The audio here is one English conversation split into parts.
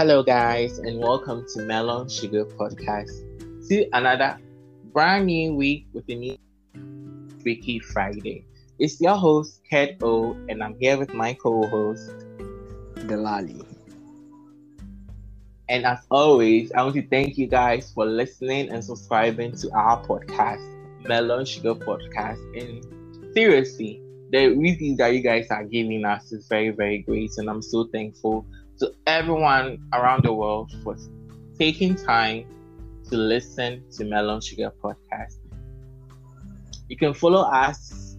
Hello, guys, and welcome to Melon Sugar Podcast. To another brand new week with a new Freaky Friday. It's your host, Kerd O, and I'm here with my co host, Delali. And as always, I want to thank you guys for listening and subscribing to our podcast, Melon Sugar Podcast. And seriously, the reviews that you guys are giving us is very, very great, and I'm so thankful to everyone around the world for taking time to listen to Melon Sugar Podcast. You can follow us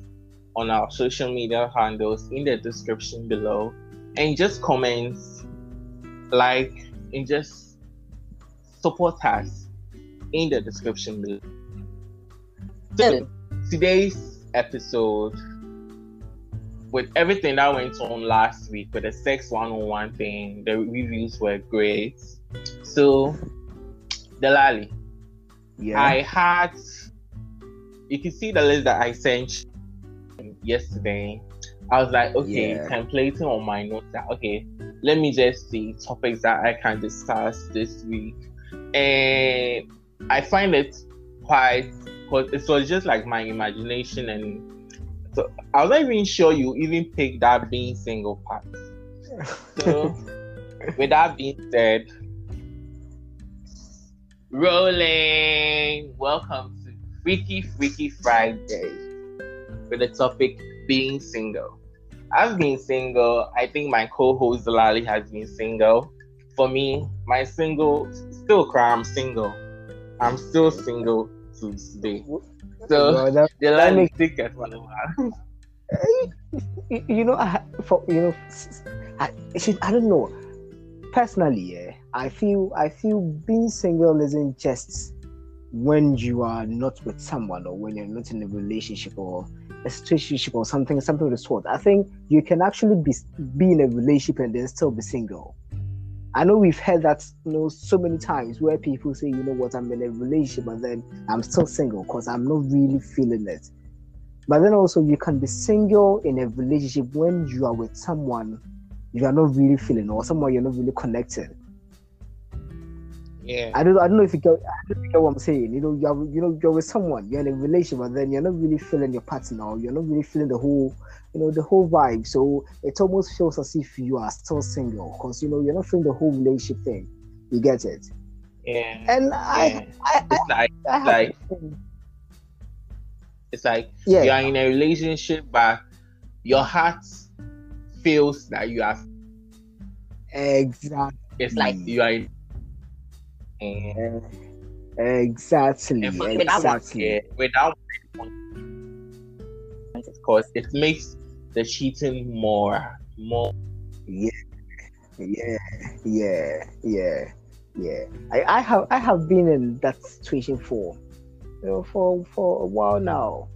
on our social media handles in the description below and just comment, like, and just support us in the description below. So, today's episode with everything that went on last week with the sex one-on-one thing, the reviews were great. So, Delali, Yeah. I had you can see the list that I sent yesterday. I was like, okay, Yeah. templating on my notes. That, okay, let me just see topics that I can discuss this week, and I find it quite because it was just like my imagination and so I was not even sure you even picked that being single part. So with that being said, rolling. Welcome to Freaky Freaky Friday with the topic being single. I've been single. I think my co-host Lali has been single. For me, my single still cry. I'm single. I'm still single to today. So that- the makes- is thick as one you you know, I, for you know, I, I don't know. Personally, yeah, I feel I feel being single isn't just when you are not with someone or when you're not in a relationship or a situationship or something something of the sort. I think you can actually be be in a relationship and then still be single. I know we've heard that you know so many times where people say, you know what, I'm in a relationship but then I'm still single because I'm not really feeling it. But then also you can be single in a relationship when you are with someone you are not really feeling or someone you're not really connected. Yeah. I don't I don't know if you get I don't get what I'm saying. You know, you're you know, you're with someone, you're in a relationship, but then you're not really feeling your partner, or you're not really feeling the whole you know the whole vibe. So it almost feels as if you are still single because you know you're not feeling the whole relationship thing. You get it? Yeah. And I yeah. I, It's like I, I like- it's like yeah. you are in a relationship, but your heart feels that you are. Exactly. It's like you are. In, and, Exactly. and for me, that one, Exactly. without because it makes the cheating more more. Yeah, yeah, yeah, yeah, yeah. I, I have I have been in that situation for you know for for a while now.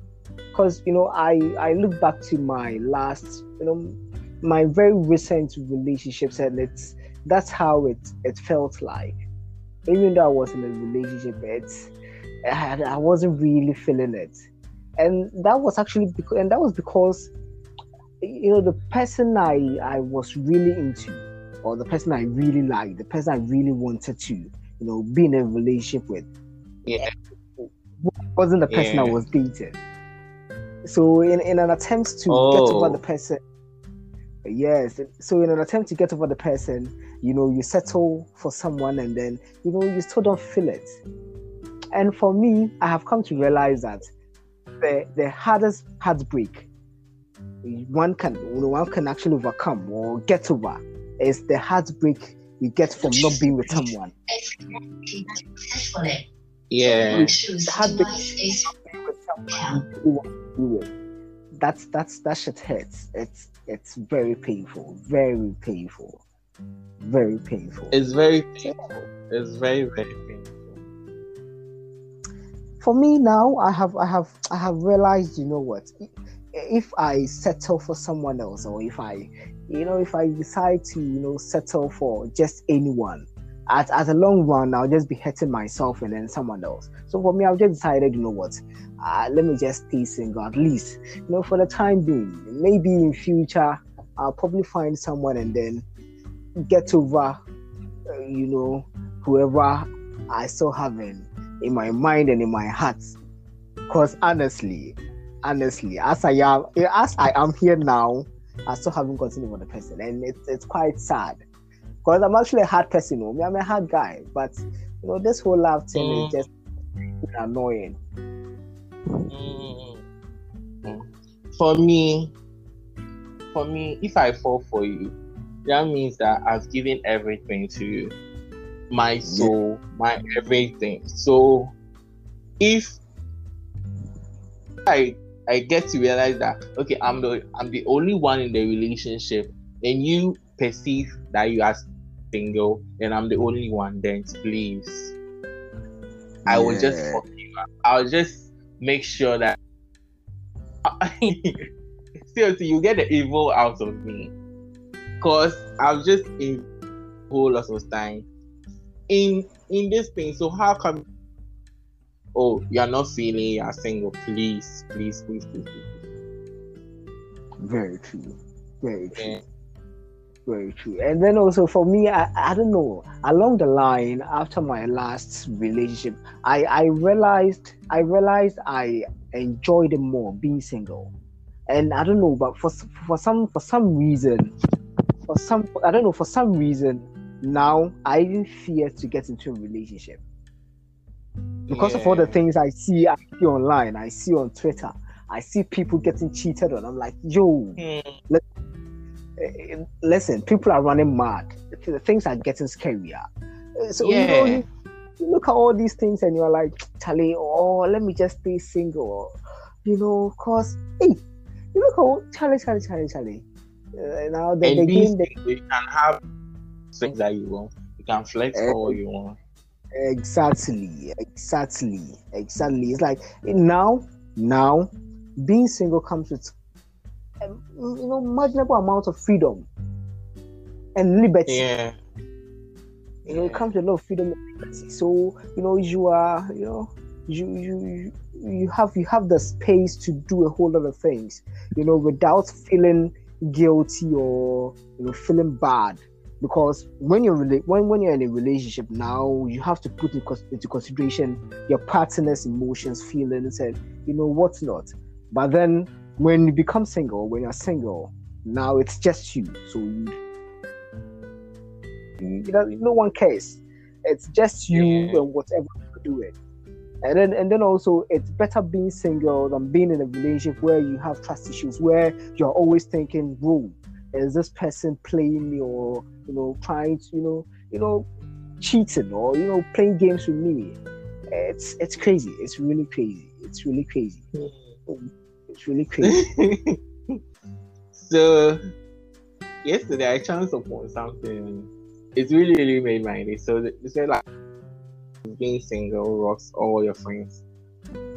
Cause you know I I look back to my last you know my very recent relationships and it's that's how it it felt like. Even though I was in a relationship, it's I, I wasn't really feeling it, and that was actually because and that was because you know, the person I I was really into, or the person I really liked, the person I really wanted to, you know, be in a relationship with, Yeah. wasn't the person I was dating. So in, in an attempt to get Oh. over the person, yes. So in an attempt to get over the person, you know, you settle for someone and then you know you still don't feel it. And for me, I have come to realize that the the hardest heartbreak one can one can actually overcome or get over is the heartbreak you get from not being with someone. Yeah. The heartbreak with someone you really want to be with. That's that's that shit hurts. It's it's very painful, very painful, very painful. It's very painful. It's very, very painful. for me now i have i have i have realized you know what if i settle for someone else or if i you know if i decide to you know settle for just anyone at, at a long run i'll just be hurting myself and then someone else so for me i've just decided you know what uh, let me just stay single at least you know for the time being maybe in future i'll probably find someone and then get over uh, you know whoever i still have in in my mind and in my heart. Because honestly, honestly, as I am, as I am here now, I still haven't gotten over the person, and it's it's quite sad. Because I'm actually a hard person, you know. I'm a hard guy, but you know this whole love thing Mm. is just annoying. Mm. For me, for me, if I fall for you, that means that I've given everything to you. My soul, my everything. So if I I get to realize that okay, I'm the I'm the only one in the relationship, and you perceive that you are single, and I'm the only one, then please. I will just fuck you. I'll just make sure that seriously you get the evil out of me. Cause I'm just in whole lot of time in in this thing. So how come oh you're not feeling you're single? Please, please, please, please, please. Very true. Very true. Very true. And then also for me, I, I don't know, along the line after my last relationship, I, I realized I realized I enjoyed it more being single. And I don't know, but for for some for some reason, for some I don't know, for some reason now I even fear to get into a relationship. Because of all the things I see I see online, I see on Twitter, I see people getting cheated on. I'm like, yo, Hmm. Eh, listen, people are running mad. The things are getting scarier. Eh, So you know, you, look at all these things and you're like, Charlie, oh, let me just stay single. You know, cause hey, you look at all, Charlie, Charlie, Charlie, Charlie. Uh, now the, the game, the, you can have things that you want. You can flex Eh. all you want. exactly, exactly, exactly. It's like now, now, being single comes with, um, you know, imaginable amount of freedom and liberty. Yeah. you know, it comes with a lot of freedom. So, you know, you are, you know, you you you- you have you have the space to do a whole lot of things, you know, without feeling guilty or you know feeling bad. Because when you're when when you're in a relationship now, you have to put into consideration your partner's emotions, feelings, and you know what's not. But then when you become single, when you're single, now it's just you. So you you know, no one cares. It's just you Yeah. and whatever you're doing. And then and then also it's better being single than being in a relationship where you have trust issues, where you're always thinking, whoa, is this person playing me or you know, trying to, you know, you know, cheating or you know, playing games with me. It's it's crazy. It's really crazy. It's really crazy. Mm. It's really crazy. so yesterday I chanced upon something. It's really really made my day. So they said like being single rocks all your friends.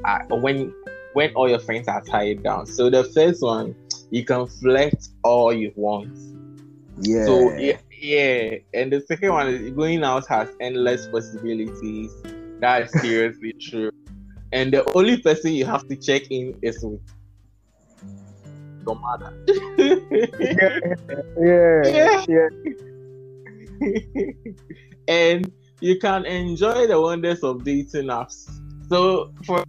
Uh, when when all your friends are tied down. So the first one you can flex all you want. yeah. So yeah, yeah. And the second one is going out has endless possibilities. That is seriously true. And the only person you have to check in is with yeah, yeah, yeah. and you can enjoy the wonders of dating apps. So for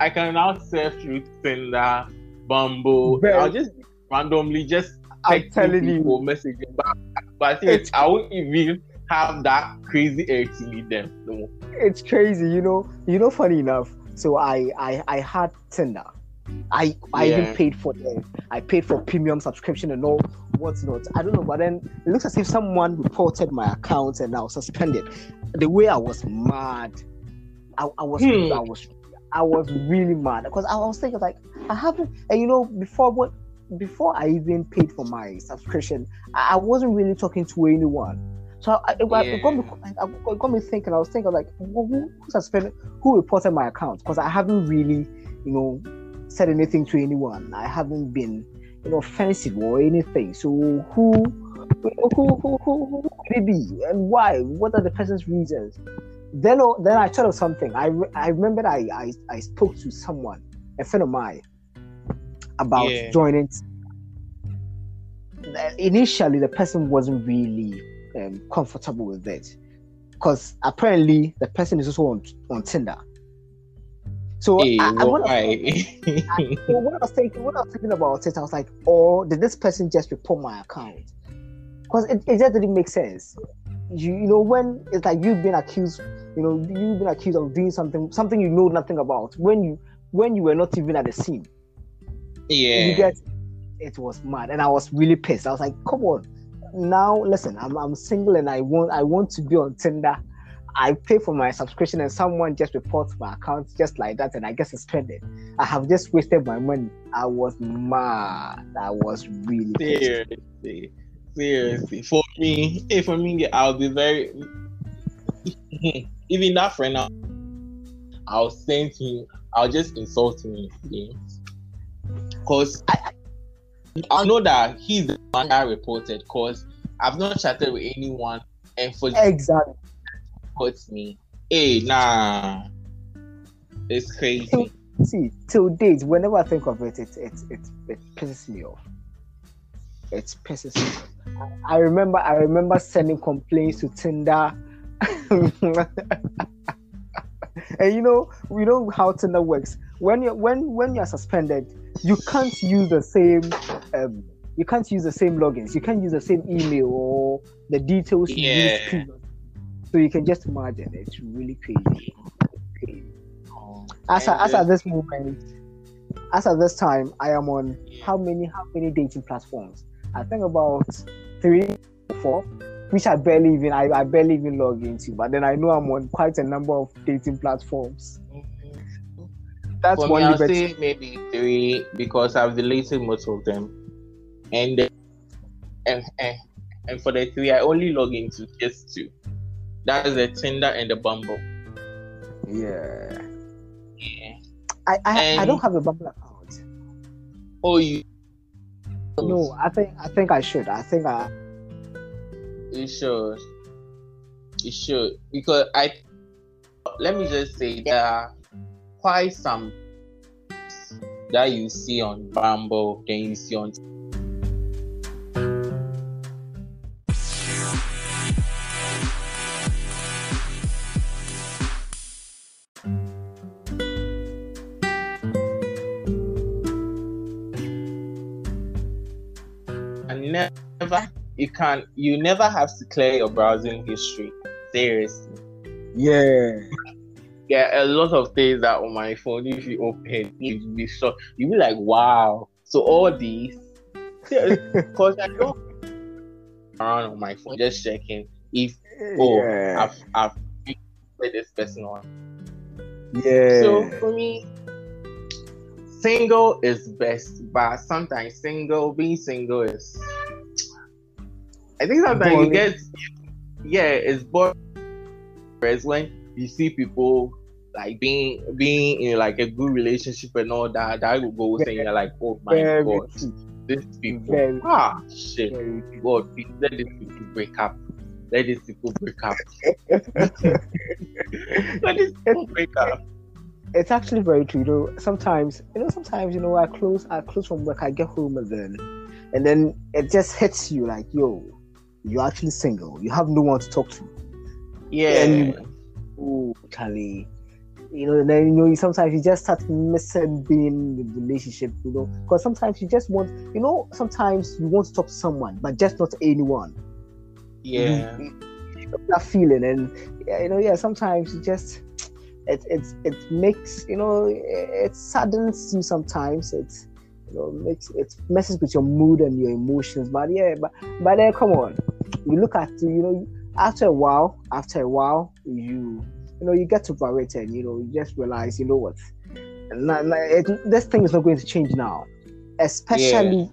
I can now search through Tinder, Bumble. I'll just randomly just I'm telling you. people, messaging back. But I think It's- I won't even have that crazy urge to meet them. No. it's crazy, you know. You know, funny enough. So I I I had Tinder. I I Yeah. even paid for the I paid for premium subscription and all what's not. I don't know, but then it looks as if someone reported my account and I was suspended. The way I was mad, I, I was Hmm. I was I was really mad because I was thinking like I haven't and you know before what before I even paid for my subscription, I, I wasn't really talking to anyone. So I, it, it got me, it got me thinking. I was thinking like, who who suspended, who reported my account? Because I haven't really, you know, said anything to anyone. I haven't been, you know, offensive or anything. So who, who, who, who, who, could it be, and why? What are the person's reasons? Then, oh, then I thought of something. I, I remembered I, I, I spoke to someone, a friend of mine, about Yeah. joining. Initially, the person wasn't really um, comfortable with it because apparently the person is also on, on Tinder. So, Hey, I, I, what, I, so what I was thinking, what I was thinking about it, I was like, oh, did this person just report my account? Because it, it just didn't make sense. You, you know, when it's like you've been accused, you know, you've been accused of doing something, something you know nothing about. When you, when you were not even at the scene, yeah. you get it was mad and i was really pissed i was like come on now listen i'm, I'm single and i want i want to be on tinder i pay for my subscription and someone just reports my account just like that and i get suspended i have just wasted my money i was mad i was really pissed. Seriously, seriously. For me, if for me, I'll be very. Even that friend, I'll, I'll send him. I'll just insult him again. Cause I, I know that he's the one that reported. Cause I've not chatted with anyone, and for exactly hurts me. Hey, nah, it's crazy. see till date whenever i think of it it it it, it pisses me off it pisses me off I, remember i remember sending complaints to tinder and you know we know how tinder works when you when when you're suspended you can't use the same um you can't use the same logins you can't use the same email or the details you Yeah. used previously. So you can just imagine it's really crazy crazy as, at, as at this moment, as at this time, I am on how many how many dating platforms? I think about three, four, which I barely even I, I barely even log into. But then I know I'm on quite a number of dating platforms. Mm-hmm. That's For one me, I'll say maybe three because I've deleted most of them, and and and, and for the three, I only log into just two. That is the Tinder and the Bumble. Yeah. Yeah. I I, I don't have a Bumble account. Oh, you? No, I think I think I should. I think I You should. You should because I. Let me just say there are quite some that you see on Bumble, then you see on you can you never have to clear your browsing history seriously yeah. there are a lot of things that on my phone if you open you'll be shocked you'll be like wow so all these because i don't around on my phone just checking if oh yeah. i've i've put this person on yeah. so for me single is best but sometimes single being single is i think sometimes you get yeah it's boring when you see people like being being in like a good relationship and all that that will go and you're like oh my Very god these people Very- ah shit. God let these people break up. Let these people break up. Let these people break up. It's actually very true. You know, sometimes you know, sometimes you know, I close, I close from work, I get home, and then, and then it just hits you like, yo, you're actually single. You have no one to talk to. Yeah. And oh, Charlie, you know, and then you know, sometimes you just start missing being in the relationship. You know, because sometimes you just want, you know, sometimes you want to talk to someone, but just not anyone. yeah. You- you that feeling, and yeah, you know, yeah, sometimes you just it it it makes you know it, it saddens you sometimes. It's you know makes it messes with your mood and your emotions. But yeah, but but then come on, you look at you know after a while, after a while, you you know you get over it and you know you just realize you know what, not, not- it, this thing is not going to change now, especially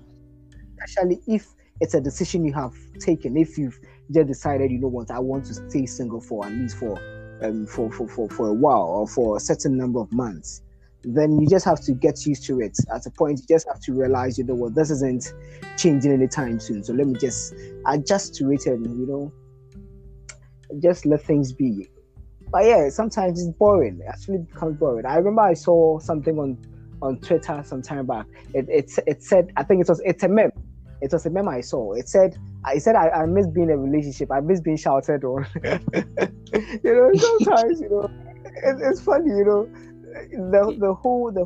especially if it's a decision you have taken. If you've just decided, you know what, I want to stay single for at least for um for for, for, for a while or for a certain number of months, then you just have to get used to it. At a point, you just have to realize, you know what, this isn't changing anytime soon. So let me just adjust to it and you know just let things be. But yeah, sometimes it's boring. It actually becomes boring. I remember I saw something on on Twitter some time back. It it, it said I think it was it's a meme. It was a meme I saw. It said I said I, I miss being in a relationship. I miss being shouted on. you know, sometimes you know it, it's funny. You know, the the whole the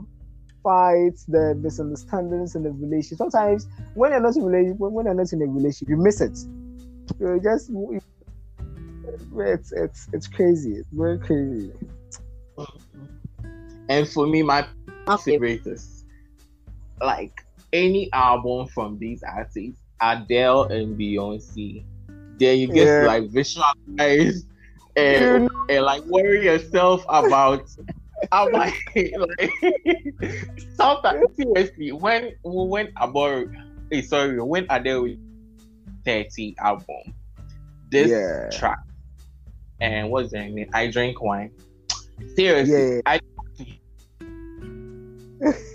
fights, the misunderstandings in the relationship. Sometimes when you're not in a relationship, when you're not in a relationship, you miss it. You just it's it's it's crazy. It's very crazy. And for me, my favorite is like any album from these artists, Adele and Beyonce. Then you get Yeah. to like visualize and, and like worry yourself about I'm like, like sometimes seriously when when about hey, eh, sorry when Adele 30 album this Yeah. track and what's the name I drink wine seriously Yeah. I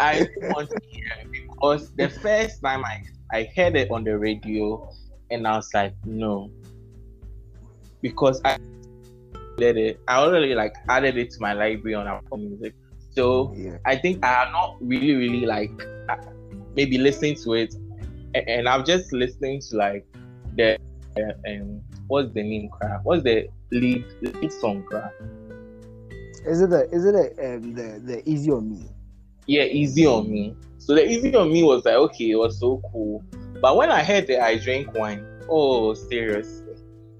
I want to hear it because the first time I, I heard it on the radio and I was like, no. Because I did it, I already like added it to my library on Apple Music. So Yeah. I think I'm not really, really like uh, maybe listening to it, and, and I'm just listening to like the uh, um what's the name crap? What's the lead lead song crap? Is it the is it the um, the the easy on me? yeah, easy on me. So the easy on me was like, okay, it was so cool. But when I heard that I drank wine, oh, seriously,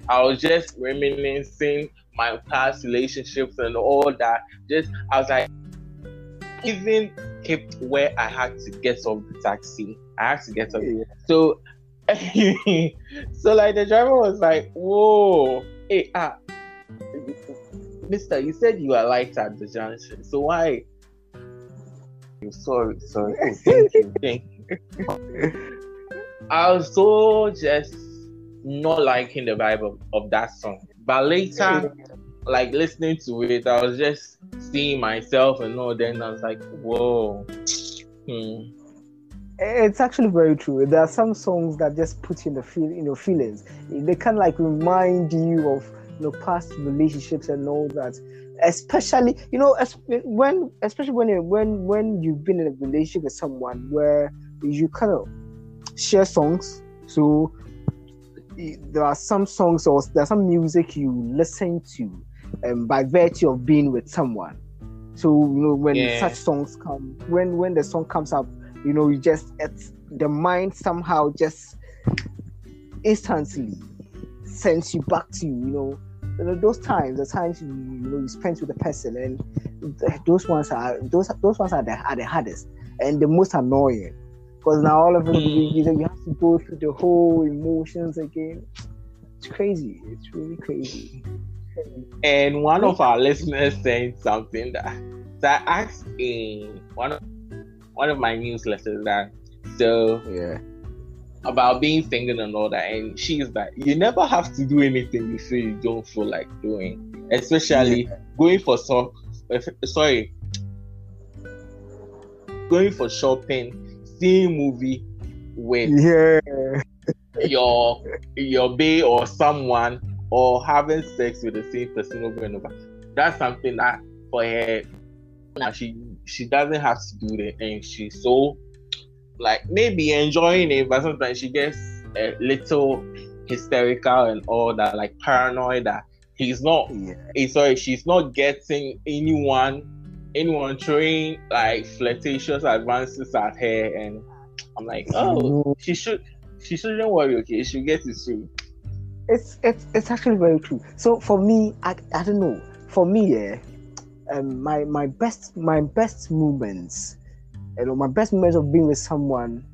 I was just reminiscing my past relationships and all that. Just, I was like, even kept where I had to get off the taxi. I had to get off. Yeah. So, so like the driver was like, whoa, hey, ah, Mister, you said you are light at the junction. So why? Sorry, sorry. Oh, thank you, thank you. I was so just not liking the vibe of, of that song. But later, like listening to it, I was just seeing myself and all. Then I was like, whoa. Hmm. It's actually very true. There are some songs that just put you in the feel, you know, feelings. They of like remind you of you know past relationships and all that. Especially, you know, as, when especially when when when you've been in a relationship with someone where you kind of share songs. So there are some songs or there's some music you listen to um, by virtue of being with someone. So you know when Yeah. such songs come, when when the song comes up, you know you just it's the mind somehow just instantly sends you back to you know. You know, those times the times you, you know you spent with the person and those ones are those those ones are the, are the hardest and the most annoying. Because now all of it you, know, you have to go through the whole emotions again. It's crazy. It's really crazy And one of our listeners saying something that that I asked in one of one of my newsletters that so yeah. about being single and all that, and she's like, you never have to do anything you feel you don't feel like doing, especially going for so sorry, going for shopping, seeing movie with yeah. your your bae or someone or having sex with the same person over and over. That's something that for her Now she she doesn't have to do that, and she's so like maybe enjoying it, but sometimes she gets a little hysterical and all that, like paranoid that he's not. Yeah. eh, sorry, she's not getting anyone anyone throwing like flirtatious advances at her, and I'm like, oh, she should she shouldn't worry. Okay, she'll get it soon. It's it's it's actually very true. So for me, I, I don't know. For me, yeah, um, my my best my best moments, you know, my best moments of being with someone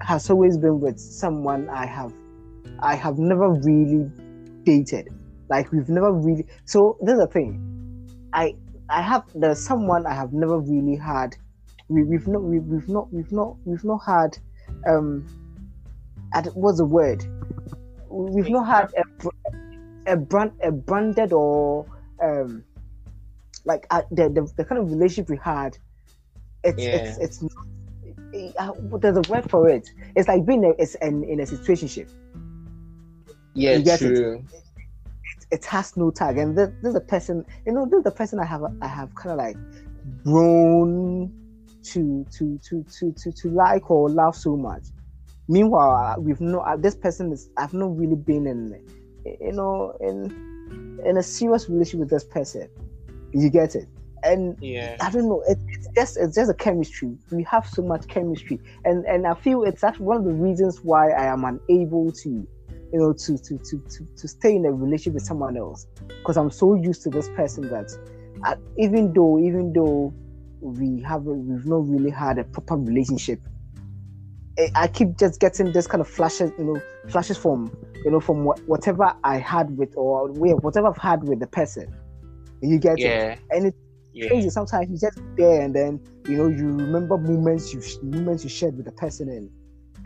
has always been with someone I have I have never really dated. Like we've never really. So there's a thing. I I have there's someone I have never really had. We, we've not we, we've not we've not we've not had um. At, what's the word? We've not had a, a brand a branded or um like uh, the, the the kind of relationship we had. It's it's it's not. Uh, there's a word for it. It's like being a, it's an, in a situationship. Yeah, get it? true. it has no tag and this, this is a person you know this is the person i have i have kind of like grown to to to to to, to like or love so much meanwhile uh, we've no uh, this person is i've not really been in you know in in a serious relationship with this person you get it and Yeah. I don't know. It, it's just it's just a chemistry. We have so much chemistry, and and I feel it's actually one of the reasons why I am unable to, you know, to to to to, to stay in a relationship with someone else because I'm so used to this person that, I, even though even though we haven't we've not really had a proper relationship, I, I keep just getting this kind of flashes, you know, flashes from you know from what, whatever I had with or whatever I've had with the person. You get it, Yeah. and it Yeah. crazy. Sometimes you just there and then you know you remember moments you moments you shared with the person and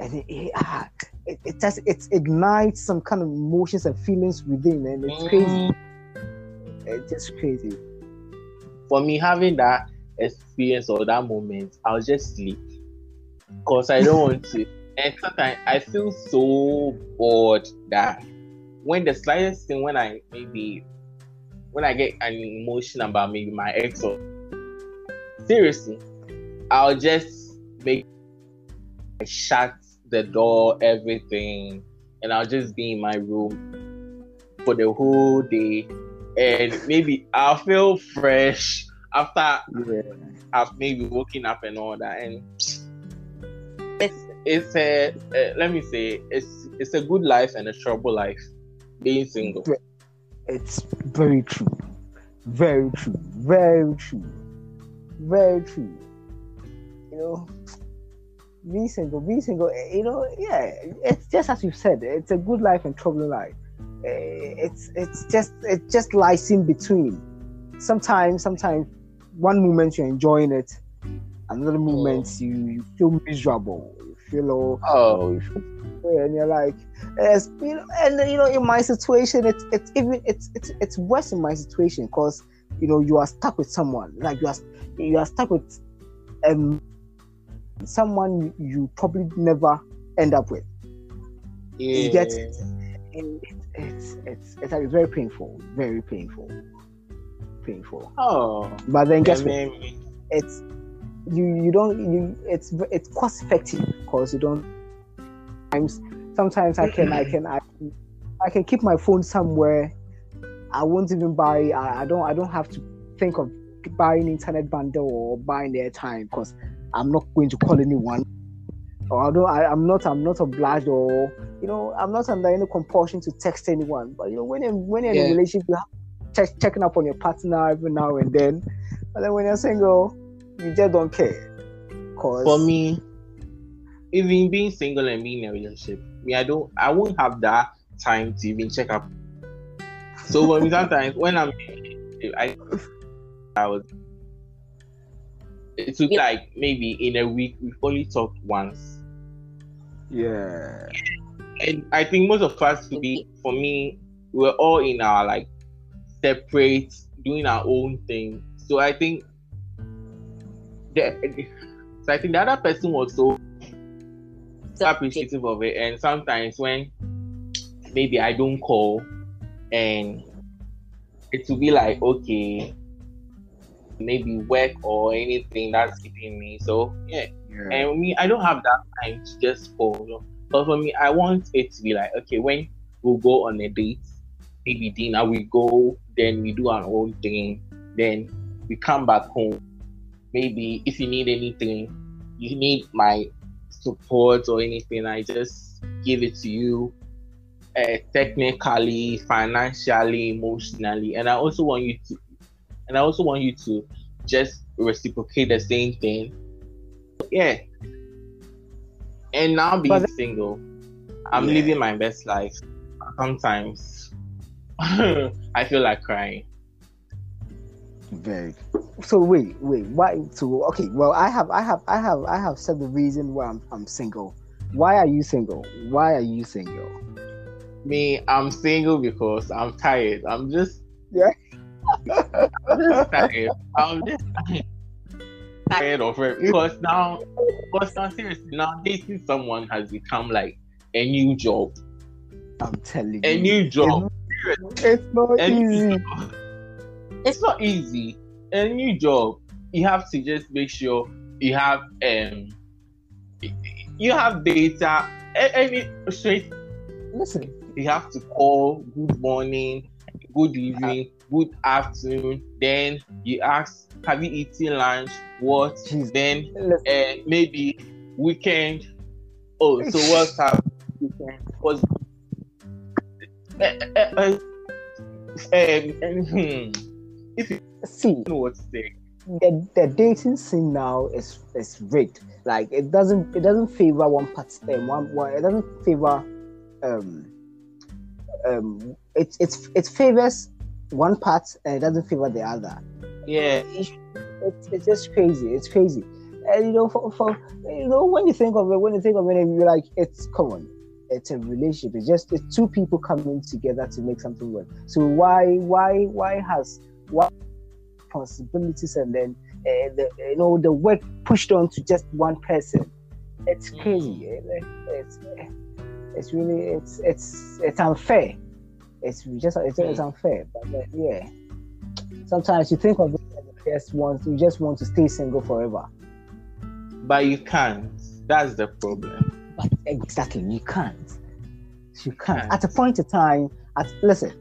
and it, it, ah, it, it just it ignites some kind of emotions and feelings within and it's crazy. Mm, It's just crazy. For me, having that experience or that moment, I'll just sleep because I don't want to. And sometimes I feel so bored that when the slightest thing, when I maybe when I get an emotion about maybe my ex or seriously, I'll just make I shut the door, everything, and I'll just be in my room for the whole day. And maybe I'll feel fresh after Yeah. I've maybe woken up and all that. And it's a uh, let me say it's it's a good life and a trouble life being single. It's very true. Very true. Very true. Very true. You know, being single, being single, eh, you know, yeah, it's just as you said, it's a good life and troubling life. Eh, It's it's just it just lies in between. Sometimes, sometimes one moment you're enjoying it, another moment you, you feel miserable. You all Oh, and you're like, you know, and you know, in my situation, it's it's even it's it's it's worse in my situation because you know you are stuck with someone, like you are you are stuck with um someone you probably never end up with. yeah. You get it? And it, it's it's it's like very painful, very painful, painful. Oh, But then guess and what? it's you you don't you it's it's cost effective because you don't sometimes sometimes I can I can I, I can keep my phone somewhere. I won't even buy I, I don't I don't have to think of buying internet bundle or buying airtime because I'm not going to call anyone. Or I don't I, I'm not I'm not obliged or you know I'm not under any compulsion to text anyone. But you know when you're when you're in a relationship you have check, checking up on your partner every now and then. But then when you're single you just don't care. Cause for me, even being single and being in a relationship, me, I don't, I won't have that time to even check up. So for me, sometimes when I'm, I, I was, it took like maybe in a week we've only talked once, yeah, and I think most of us to be, for me, we're all in our like separate, doing our own thing. So I think the, so I think the other person was so appreciative of it. And sometimes when maybe I don't call and it will be like, okay, maybe work or anything that's keeping me. So yeah, Yeah. and me, I don't have that time to just follow. But for me, I want it to be like, okay, when we go on a date, maybe dinner, we go, then we do our own thing, then we come back home. Maybe if you need anything, you need my support or anything, I just give it to you. Uh, technically, financially, emotionally, and I also want you to, and I also want you to just reciprocate the same thing. Yeah. And now being But- single, I'm Yeah. living my best life. Sometimes I feel like crying. Very. So wait, wait. Why? So okay. Well, I have, I have, I have, I have said the reason why I'm, I'm single. Why are you single? Why are you single? Me, I'm single because I'm tired. I'm just Yeah. I'm just tired. I'm just tired of it because now, because now seriously, now dating someone has become like a new job. I'm telling A you, a new job. it's not A new easy. It's not easy. A new job. You have to just make sure you have um you have data. Any straight Listen, you have to call good morning, good evening, good afternoon. Then you ask, have you eaten lunch? What? Jesus. Then uh, maybe weekend. Oh, so what's up? Weekend was. Uh, uh, um, if you see, know what to say, the, the dating scene now is is rigged. Like it doesn't it doesn't favor one part. Um, one, one it doesn't favor. Um, um, it it's it favors one part and it doesn't favor the other. yeah, it's, it's just crazy. It's crazy. And you know, for, for you know, when you think of it, when you think of it, you're like, it's common. It's a relationship. It's just it's two people coming together to make something work. So why, why, why has why responsibilities and then uh, the you know the work pushed on to just one person? It's crazy. It's it's really it's it's it's unfair. It's just it's, it's unfair. But uh, yeah, sometimes you think of it as the first one, you just want to stay single forever. but you can't. That's the problem. But exactly, you can't. You can't. Can't. At a point in time, at listen,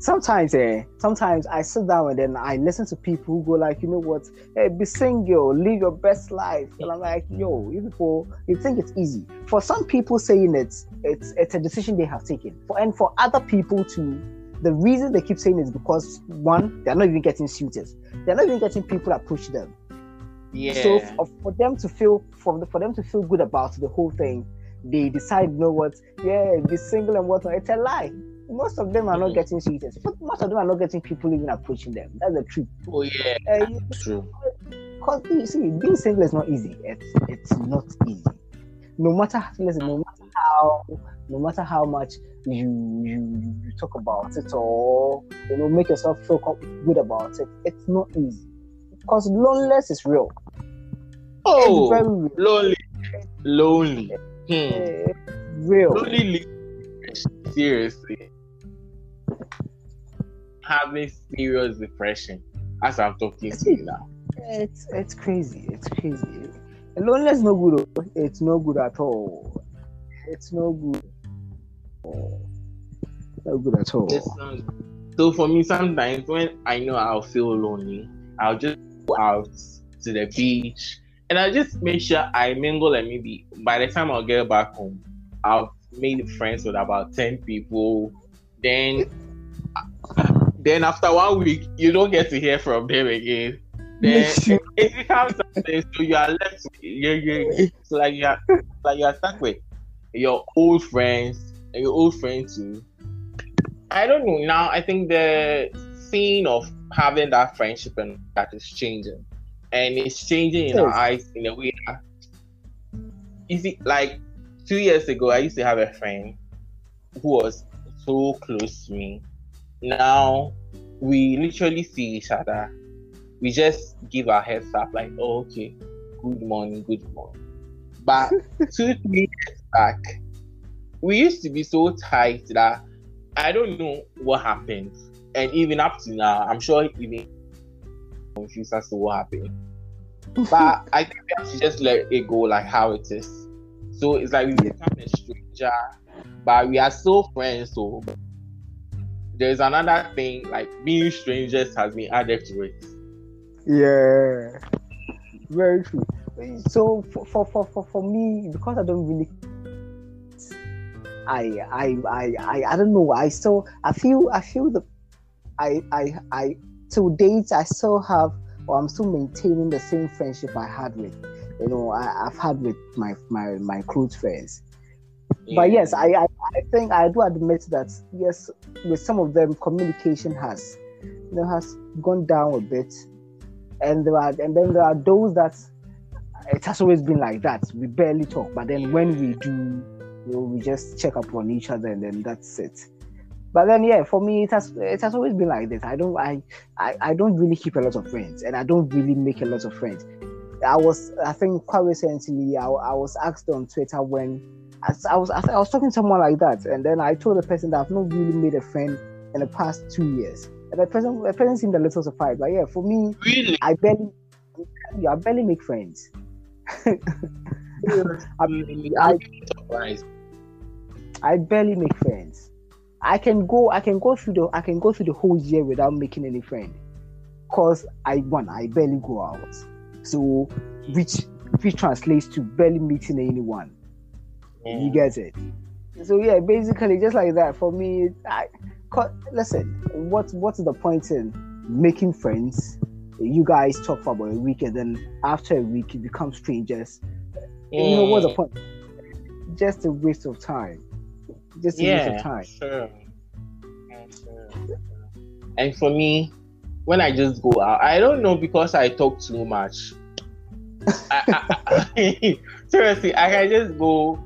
sometimes eh, sometimes I sit down and then I listen to people who go like, you know what, hey, be single, live your best life. And I'm like, yo, you people, you think it's easy. For some people saying it's it's it's a decision they have taken. For and for other people to the reason they keep saying is because one, they're not even getting suitors. They're not even getting people that push them. Yeah. So for, for them to feel for, the, for them to feel good about the whole thing, they decide, you know what, yeah, be single and whatnot. It's a lie. Most of them are not Mhm. getting suitors. Most of them are not getting people even approaching them. That's the truth. oh yeah, Uh, true. Cause you see, being single is not easy. It's it's not easy. No matter listen, no matter how no matter how much you you you talk about it or you know make yourself feel good about it, it's not easy. Because loneliness is real. Oh, It's very real. lonely, lonely. Hmm. Real. Lonely. Seriously, having serious depression. As I'm talking to you now. It's it's crazy. It's crazy. Loneliness is no good. oh. It's no good at all. It's no good. Oh, no good at all. Not- um, So for me, sometimes when I know I'll feel lonely, I'll just go out to the beach and I just make sure I mingle and maybe by the time I'll get back home, I've made friends with about ten people. Then, then after one week, you don't get to hear from them again. Then it becomes something. So you are left. You, you, so like you are, like you are stuck with your old friends and your old friends too. I don't know. Now I think the scene of having that friendship and that is changing, and it's changing in our eyes in a way that you see, like two years ago, I used to have a friend who was so close to me. Now we literally see each other. We just give our heads up, like, oh, okay, good morning, good morning. But two, three years back, we used to be so tight that I don't know what happened. And even up to now, I'm sure even confused as to what happened. but I think we have to just let it go like how it is. So it's like we become a stranger, but we are still friends. So there's another thing like being strangers has been added to it. Yeah, very true. So for for for for, for me, because I don't really I, I I I I don't know. I still I feel I feel the I I I to date I still have or I'm still maintaining the same friendship I had with you know I, have had with my my my close friends. Yeah. But yes, I, I I think I do admit that yes, with some of them communication has you know has gone down a bit, and there are and then there are those that it has always been like that. We barely talk, but then when we do, you know, we just check up on each other, and then that's it. But then, yeah, for me, it has it has always been like this. I don't I, I I don't really keep a lot of friends, and I don't really make a lot of friends. I was I think quite recently I, I was asked on Twitter when I, I was I, I was talking to someone like that, and then I told the person that I've not really made a friend in the past two years, and the person the person seemed a little surprised. But yeah, for me, really, I barely I barely make friends. I, I, I barely make friends. I can go I can go through the I can go through the whole year without making any friend. Cause I one, I barely go out. So which which translates to barely meeting anyone. Mm. You get it? So yeah, basically just like that. For me, I listen, what what's the point in making friends you guys talk for about a week and then after a week you become strangers. Mm. You know what's the point? Just a waste of time. Just a yeah, waste of time. Sure. Sure. And for me, when I just go out, I don't know because I talk too much. I, I, I, seriously, I can just go.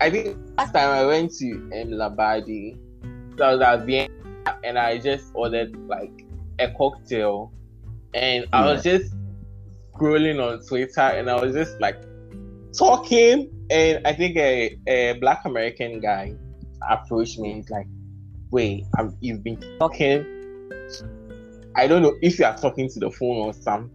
I think last time I went to um, Labadi, so I was at Vienna and I just ordered like a cocktail and I was just scrolling on Twitter and I was just like talking and I think a, a black American guy approached me. He's like, "Wait, I'm, you've been talking. I don't know if you are talking to the phone or something.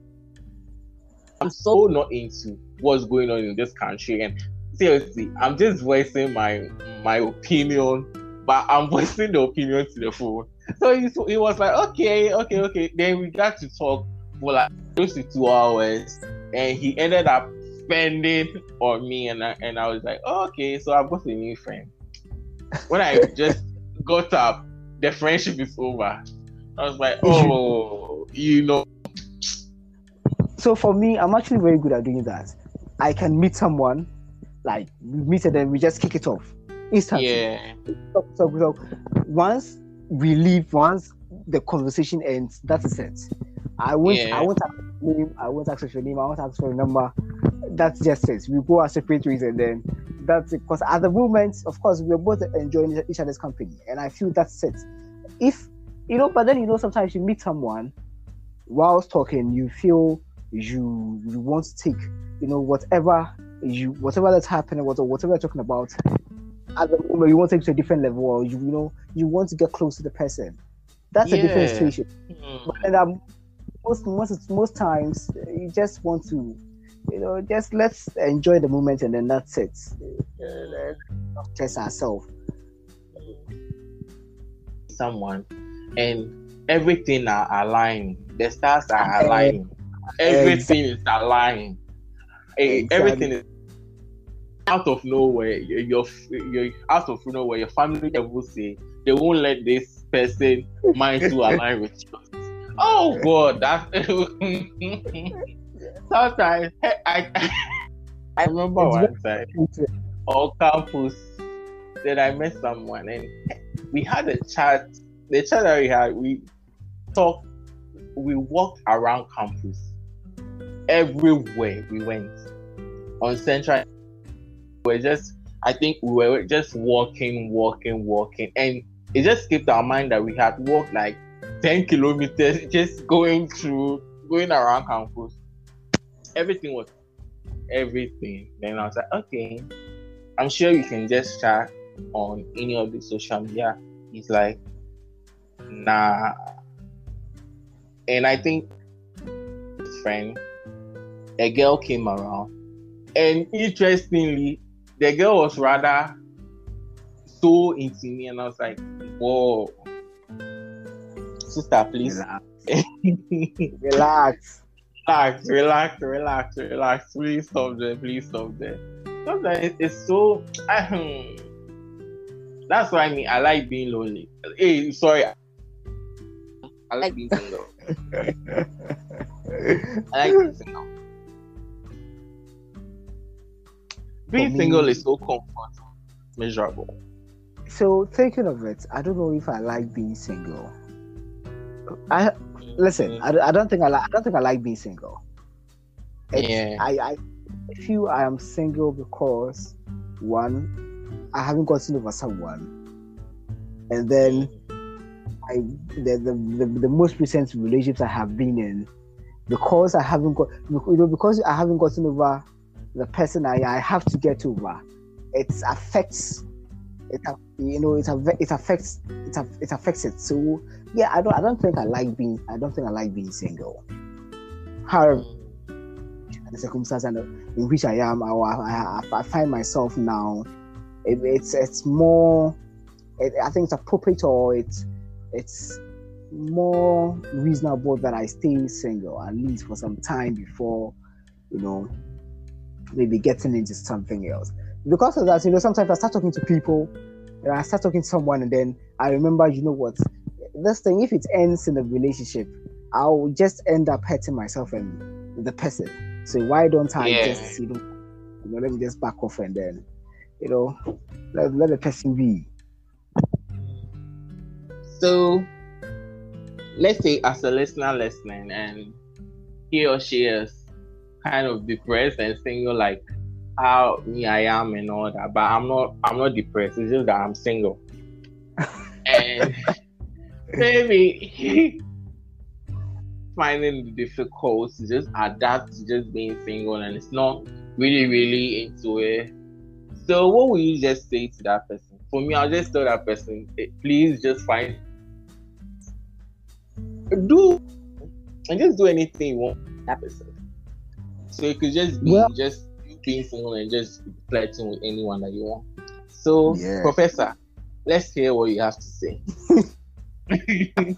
I'm so not into what's going on in this country, and seriously, I'm just voicing my my opinion, but I'm voicing the opinion to the phone so he, he was like, okay, okay, okay. Then we got to talk for like close to two hours, and he ended up spending on me, and I, and I was like, oh, okay, so I've got a new friend. When I just got up, the friendship is over. I was like, oh, you know. So for me, I'm actually very good at doing that. I can meet someone, like we meet and then we just kick it off instantly. Yeah. So, so, so once we leave once the conversation ends. That is it. I won't. Yeah. I won't ask your name. I won't ask for your name. I won't ask for your number. That's just it. We go our separate ways, and then that's it. Because at the moment, of course, we're both enjoying each other's company, and I feel that's it. If you know, but then you know, sometimes you meet someone whilst talking, you feel you you want to take, you know, whatever you whatever that's happening, whatever whatever you're talking about, at the moment you want to take to a different level or you, you know you want to get close to the person. That's yeah. a different situation. Mm. but then, um, most most most times you just want to you know just let's enjoy the moment and then that's it. Just ourselves someone and everything are aligned. The stars are aligning everything is aligned. Exactly. everything is out of nowhere, you're, you're out of nowhere, your family will say they won't let this person mind to align with you. Oh God, that sometimes I I remember one time on campus that I met someone and we had a chat. The chat that we had, we talked, we walked around campus everywhere we went on Central we're just I think we were just walking, walking, walking, and it just skipped our mind that we had walked like 10 kilometers just going through, going around campus. Everything was everything. Then I was like, okay, I'm sure you can just chat on any of the social media. He's like, nah. And I think friend, a girl came around, and interestingly, the girl was rather so into me, and I was like, "Whoa, sister, please Relax. relax, relax, relax, relax. Please stop there. Please stop there." Sometimes it's so. that's why I mean I like being lonely. Hey, sorry. I like being single. I like being single. Being me- single is so comfortable, miserable. So thinking of it, I don't know if I like being single. I listen. Mm. I, I don't think I like. I don't think I like being single. It's, Yeah. I, I feel I am single because one, I haven't gotten over someone, and then mm. I the the, the, the most recent relationships I have been in, because I haven't got you know because I haven't gotten over the person I, I have to get over, it affects it you know it it affects it it affects it. So yeah, I don't I don't think I like being I don't think I like being single. However, the circumstance and in which I am, I, I, I find myself now. It, it's it's more. It, I think it's appropriate or it's it's more reasonable that I stay single at least for some time before you know maybe getting into something else. Because of that, you know, sometimes I start talking to people and I start talking to someone and then I remember, you know what, this thing, if it ends in a relationship, I'll just end up hurting myself and the person. So why don't I Yeah. just, you know, you know, let me just back off and then, you know, let, let the person be. So, let's say as a listener listening, and he or she is kind of depressed and single, like how me I am and all that. But I'm not. I'm not depressed. It's just that I'm single, and maybe finding it difficult to just adapt to just being single, and it's not really, really into it. So, what would you just say to that person? For me, I'll just tell that person, please just find do and just do anything you want that person. So you could just be Well- just being single and just flirting with anyone that you want. So, Yeah. Professor, let's hear what you have to say.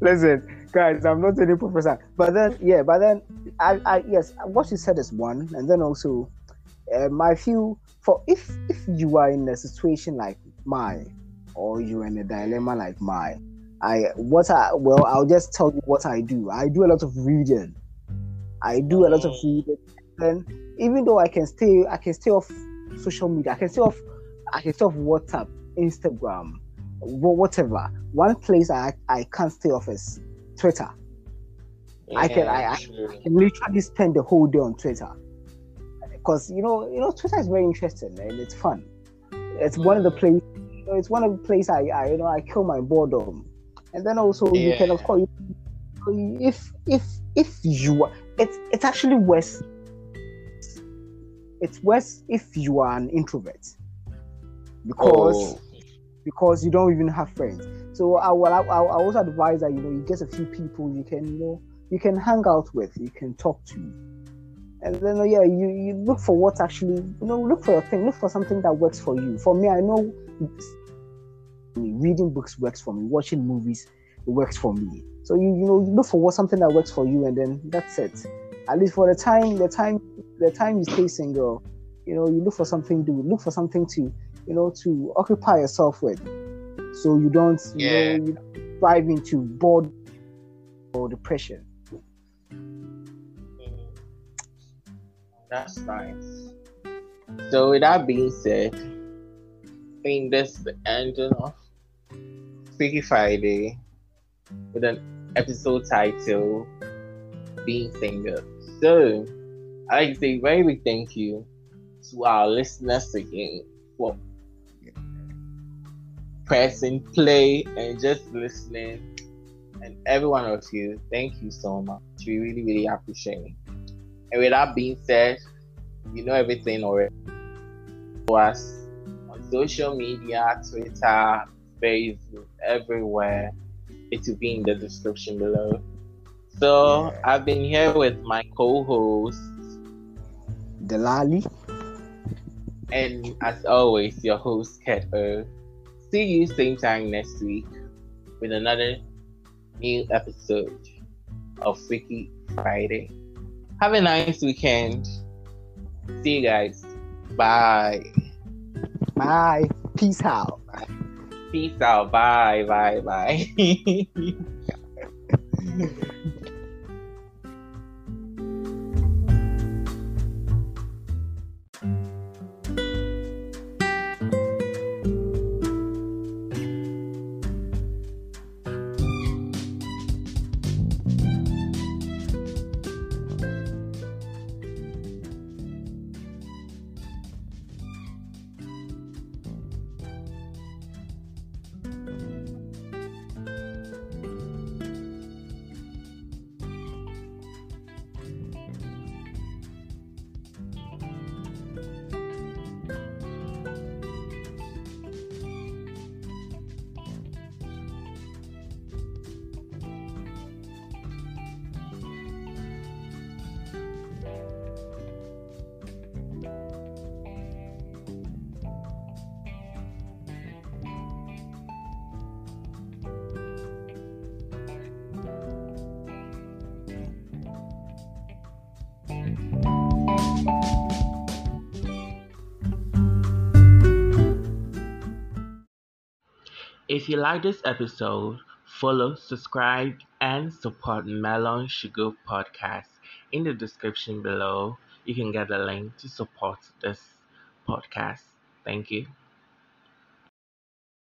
Listen, guys, I'm not any professor, but then yeah, but then I, I yes, what you said is one, and then also, um, I feel for if if you are in a situation like mine, or you're in a dilemma like mine, I what I well, I'll just tell you what I do. I do a lot of reading. I do a lot of mm. reading, and even though I can stay, I can stay off social media. I can stay off, I can stay off WhatsApp, Instagram, whatever. One place I I can't stay off is Twitter. I can- I- I- can literally spend the whole day on Twitter because you know you know Twitter is very interesting and it's fun. It's one of the mm. place. You know, it's one of the place I, I you know I kill my boredom, and then also you can of course if if if you are it's it's actually worse. It's worse if you are an introvert because Oh, because you don't even have friends. So I will I, I also advise that you know you get a few people you can you know you can hang out with, you can talk to, and then yeah you, you look for what actually you know look for your thing, look for something that works for you. For me, I know reading books works for me, watching movies works for me. So you you know you look for what something that works for you, and then that's it. At least for the time the time the time you stay single, you know you look for something to look for something to you know, to occupy yourself with, so you don't, you Yeah. know, you dive into bored or depression. Mm, that's nice. So with that being said, I think that's the ending of Freaky Friday with an episode title Being Single. So I'd like to say very big thank you to our listeners again for pressing play and just listening. And every one of you, thank you so much. We really, really appreciate it. And with that being said, you know everything already. For us on social media, Twitter, Facebook, everywhere. It will be in the description below. So yeah. I've been here with my co-host Delali. And as always, your host Kerd O. See you same time next week with another new episode of Freaky Friday. Have a nice weekend. See you guys. Bye. Bye. Peace out. Peace out. Bye. Bye. Bye. If you like this episode, follow, subscribe, and support Melon Sugar Podcast. In the description below, you can get a link to support this podcast. Thank you.